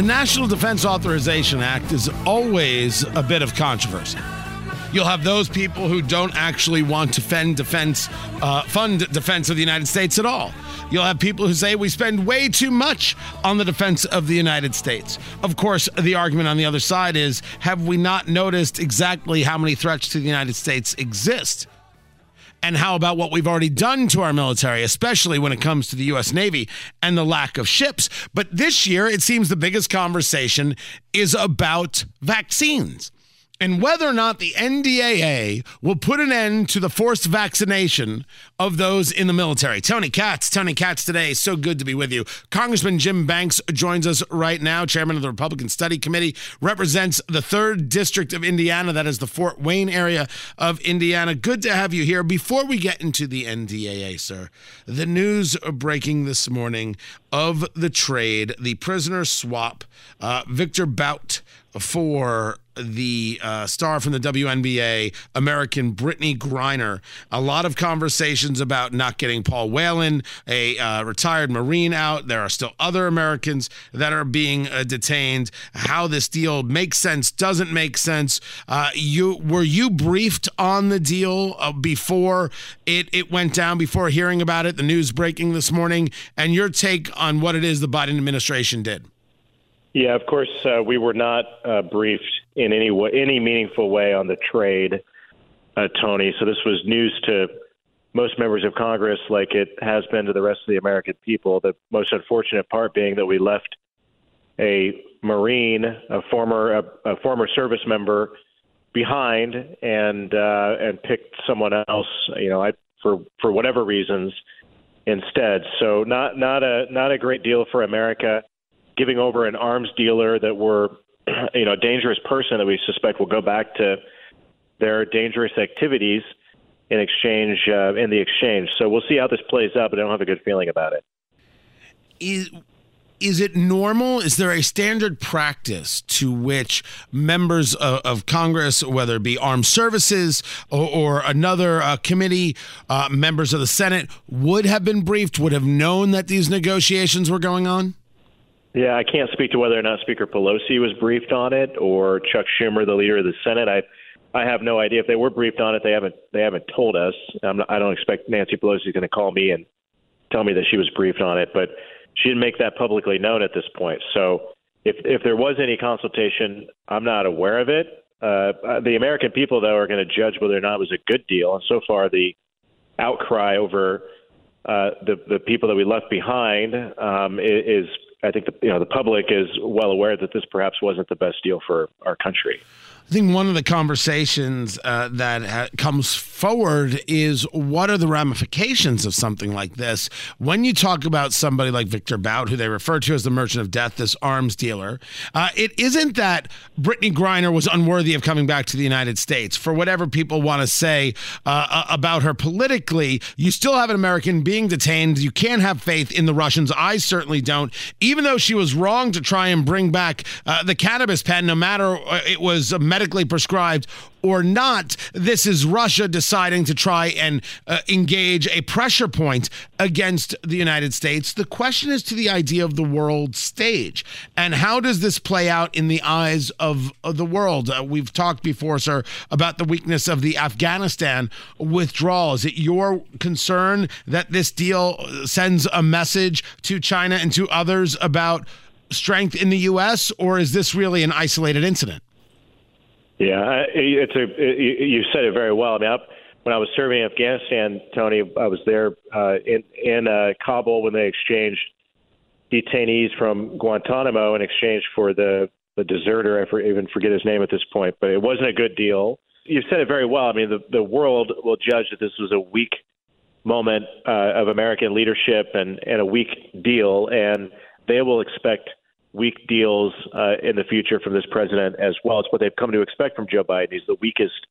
The National Defense Authorization Act is always a bit of controversy. You'll have those people who don't actually want to fund defense, uh, fund defense of the United States at all. You'll have people who say we spend way too much on the defense of the United States. Of course, the argument on the other side is have we not noticed exactly how many threats to the United States exist? And how about what we've already done to our military, especially when it comes to the U.S. Navy and the lack of ships? But this year, it seems the biggest conversation is about vaccines and whether or not the NDAA will put an end to the forced vaccination of those in the military. Tony Katz, Tony Katz today. So good to be with you. Congressman Jim Banks joins us right now, chairman of the Republican Study Committee, represents the 3rd District of Indiana, that is the Fort Wayne area of Indiana. Good to have you here. Before we get into the NDAA, sir, the news breaking this morning of the trade, the prisoner swap, uh, Victor Bout for the uh, star from the WNBA, American Brittney Griner. A lot of conversations about not getting Paul Whelan, a uh, retired Marine, out. There are still other Americans that are being uh, detained. How this deal makes sense, doesn't make sense. Uh, you were you briefed on the deal uh, before it it went down? Before hearing about it, the news breaking this morning, and your take on what it is the Biden administration did. Yeah, of course, uh, we were not uh, briefed in any way, any meaningful way on the trade, uh, Tony. So this was news to most members of Congress, like it has been to the rest of the American people. The most unfortunate part being that we left a Marine, a former a, a former service member, behind, and uh, and picked someone else. You know, I for for whatever reasons instead. So not not a not a great deal for America giving over an arms dealer that we're, you know, a dangerous person that we suspect will go back to their dangerous activities in exchange uh, in the exchange. So we'll see how this plays out, but I don't have a good feeling about it. Is is it normal? Is there a standard practice to which members of, of Congress, whether it be armed services or, or another uh, committee, uh, members of the Senate, would have been briefed, would have known that these negotiations were going on? Yeah, I can't speak to whether or not Speaker Pelosi was briefed on it or Chuck Schumer, the leader of the Senate. I I have no idea if they were briefed on it. They haven't they haven't told us. I'm not, I don't expect Nancy Pelosi is going to call me and tell me that she was briefed on it, but she didn't make that publicly known at this point. So if if there was any consultation, I'm not aware of it. Uh, the American people, though, are going to judge whether or not it was a good deal. And so far, the outcry over uh, the the people that we left behind um, is I think the you know the public is well aware that this perhaps wasn't the best deal for our country. I think one of the conversations uh, that ha- comes forward is what are the ramifications of something like this? When you talk about somebody like Victor Bout, who they refer to as the merchant of death, this arms dealer, uh, it isn't that Brittney Griner was unworthy of coming back to the United States. For whatever people want to say uh, about her politically, you still have an American being detained. You can't have faith in the Russians. I certainly don't. Even though she was wrong to try and bring back uh, the cannabis pen, no matter uh, it was a medically prescribed or not, this is Russia deciding to try and uh, engage a pressure point against the United States. The question is to the idea of the world stage. And how does this play out in the eyes of, of the world? Uh, we've talked before, sir, about the weakness of the Afghanistan withdrawal. Is it your concern that this deal sends a message to China and to others about strength in the U.S., or is this really an isolated incident? Yeah, it's a you said it very well. I mean, when I was serving in Afghanistan, Tony, I was there uh, in in uh, Kabul when they exchanged detainees from Guantanamo in exchange for the the deserter. I even forget his name at this point, but it wasn't a good deal. You said it very well. I mean, the the world will judge that this was a weak moment uh, of American leadership and and a weak deal, and they will expect weak deals uh, in the future from this president as well. It's what they've come to expect from Joe Biden. He's the weakest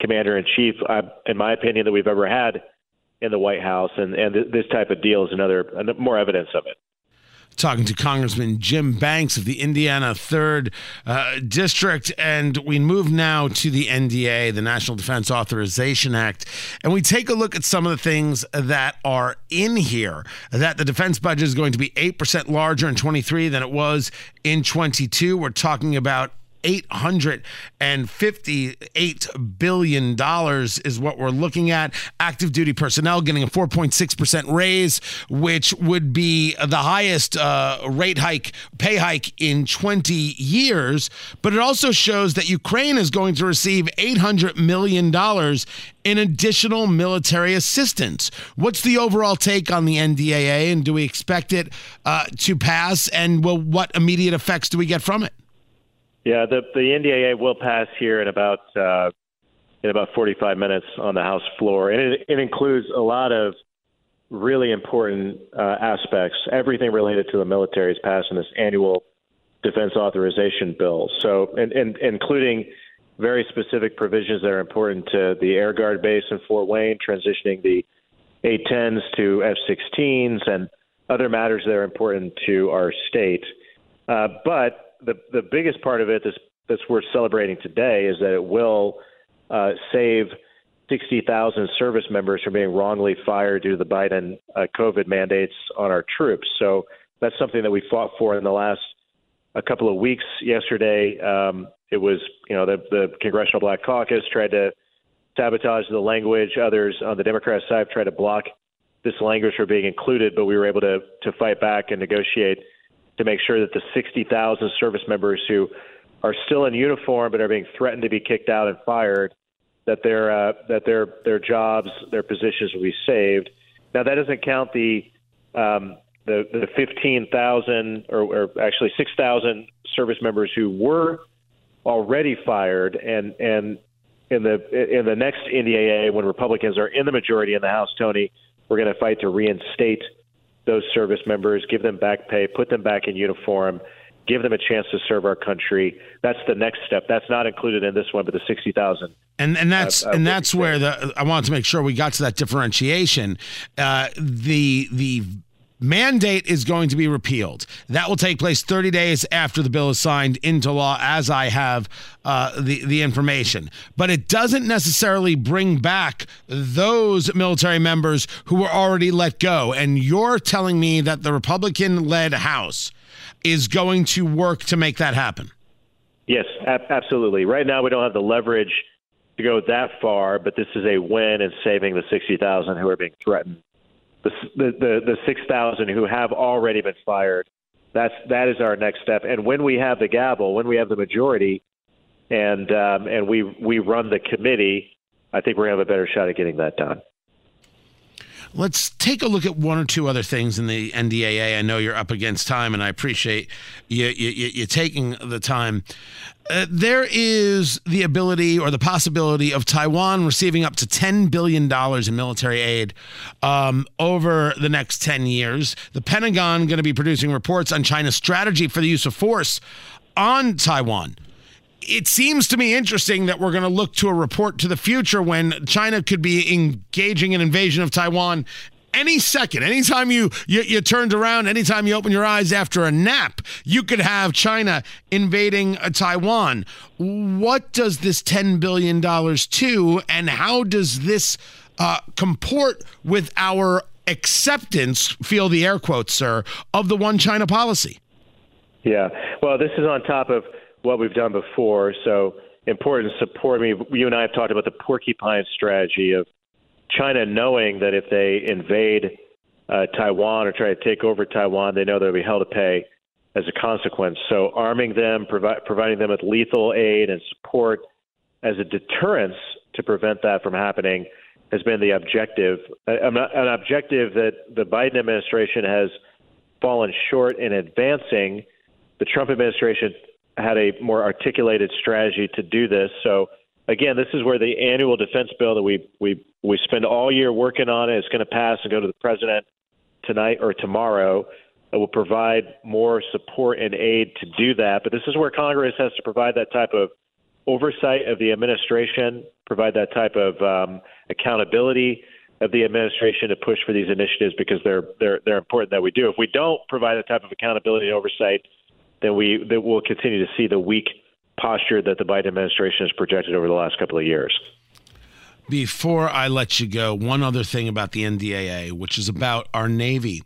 commander in chief, uh, in my opinion, that we've ever had in the White House, and and th- this type of deal is another more evidence of it talking to Congressman Jim Banks of the Indiana 3rd uh, District. And we move now to the NDA, the National Defense Authorization Act. And we take a look at some of the things that are in here that the defense budget is going to be 8% larger in 23 than it was in 22. We're talking about $858 billion is what we're looking at. Active duty personnel getting a 4.6% raise, which would be the highest uh, rate hike, pay hike in 20 years. But it also shows that Ukraine is going to receive $800 million in additional military assistance. What's the overall take on the NDAA, and do we expect it uh, to pass? And well, what immediate effects do we get from it? Yeah, the the NDAA will pass here in about uh, in about 45 minutes on the House floor, and it, it includes a lot of really important uh, aspects. Everything related to the military is passed in this annual defense authorization bill. So, and, and including very specific provisions that are important to the Air Guard base in Fort Wayne, transitioning the A-10s to F-16s, and other matters that are important to our state. Uh, but the the biggest part of it that's that's worth celebrating today is that it will uh, save 60,000 service members from being wrongly fired due to the Biden uh, COVID mandates on our troops. So that's something that we fought for in the last a couple of weeks. Yesterday, um, it was you know the the Congressional Black Caucus tried to sabotage the language. Others on the Democrat side tried to block this language from being included, but we were able to to fight back and negotiate to make sure that the 60,000 service members who are still in uniform but are being threatened to be kicked out and fired, that their uh, that their their jobs, their positions will be saved. Now that doesn't count the um, the, the 15,000 or, or actually 6,000 service members who were already fired, and and in the in the next NDAA, when Republicans are in the majority in the House, Tony, we're going to fight to reinstate those service members, give them back pay, put them back in uniform, give them a chance to serve our country. That's the next step. That's not included in this one, but the sixty thousand. And and that's uh, uh, and that's where the I wanted to make sure we got to that differentiation. Uh, the the mandate is going to be repealed. That will take place 30 days after the bill is signed into law, as I have uh, the, the information. But it doesn't necessarily bring back those military members who were already let go. And you're telling me that the Republican led House is going to work to make that happen. Yes, ab- absolutely. Right now, we don't have the leverage to go that far, but this is a win in saving the 60,000 who are being threatened the the the, six thousand who have already been fired. That's that is our next step. And when we have the gavel, when we have the majority, and um, and we we run the committee, I think we're gonna have a better shot at getting that done. Let's take a look at one or two other things in the NDAA. I know you're up against time, and I appreciate you, you, you taking the time. Uh, there is the ability or the possibility of Taiwan receiving up to $10 billion in military aid um, over the next 10 years. The Pentagon going to be producing reports on China's strategy for the use of force on Taiwan it seems to me interesting that we're going to look to a report to the future when China could be engaging an invasion of Taiwan any second, anytime you, you you turned around, anytime you open your eyes after a nap, you could have China invading uh, Taiwan. What does this ten billion dollars to, and how does this uh, comport with our acceptance? Feel the air quotes, sir, of the one China policy. Yeah, well, this is on top of what we've done before. So important support. I mean, you and I have talked about the porcupine strategy of China knowing that if they invade uh, Taiwan or try to take over Taiwan, they know they'll be held to pay as a consequence. So arming them, provi- providing them with lethal aid and support as a deterrence to prevent that from happening has been the objective. Uh, an objective that the Biden administration has fallen short in advancing. The Trump administration had a more articulated strategy to do this. So again, this is where the annual defense bill that we we we spend all year working on it is going to pass and go to the president tonight or tomorrow. It will provide more support and aid to do that. But this is where Congress has to provide that type of oversight of the administration, provide that type of um, accountability of the administration to push for these initiatives because they're they're they're important that we do. If we don't provide that type of accountability and oversight, then we that we'll continue to see the weak posture that the Biden administration has projected over the last couple of years. Before I let you go, one other thing about the NDAA, which is about our Navy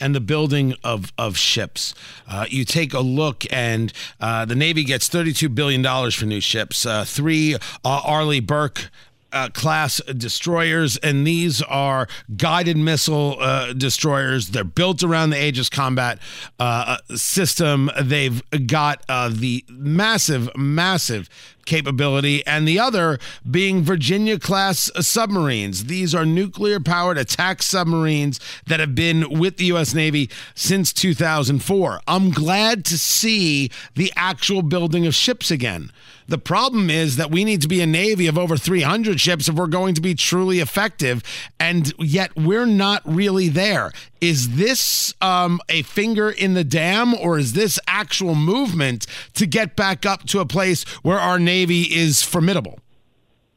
and the building of, of ships. Uh, you take a look, and uh, the Navy gets $32 billion for new ships. Uh, three uh, Arleigh Burke uh, class destroyers, and these are guided missile uh, destroyers. They're built around the Aegis combat uh, system. They've got uh, the massive, massive capability, and the other being Virginia class submarines. These are nuclear powered attack submarines that have been with the U.S. Navy since 2004. I'm glad to see the actual building of ships again. The problem is that we need to be a navy of over 300 ships if we're going to be truly effective, and yet we're not really there. Is this um, a finger in the dam, or is this actual movement to get back up to a place where our navy is formidable?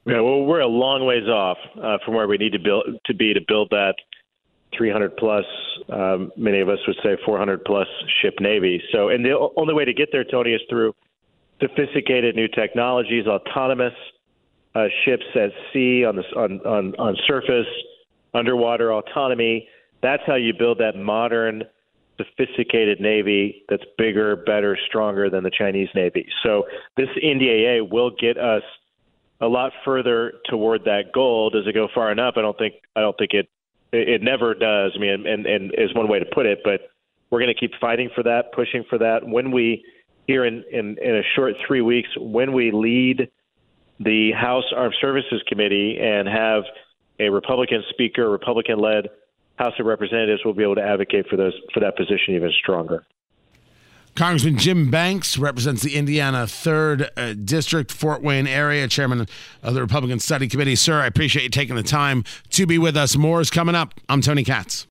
Yeah, well, we're a long ways off uh, from where we need to build to be to build that 300 plus. Um, many of us would say 400 plus ship navy. So, and the only way to get there, Tony, is through sophisticated new technologies, autonomous uh, ships at sea, on the on, on on surface, underwater autonomy. That's how you build that modern, sophisticated navy that's bigger, better, stronger than the Chinese navy. So this NDAA will get us a lot further toward that goal. Does it go far enough? I don't think. I don't think it. It never does. I mean, and and is one way to put it. But we're going to keep fighting for that, pushing for that. When we here in, in, in a short three weeks when we lead the House Armed Services Committee and have a Republican speaker, Republican led House of Representatives will be able to advocate for those for that position even stronger. Congressman Jim Banks represents the Indiana 3rd uh, District, Fort Wayne area, chairman of the Republican Study Committee. Sir, I appreciate you taking the time to be with us. More is coming up. I'm Tony Katz.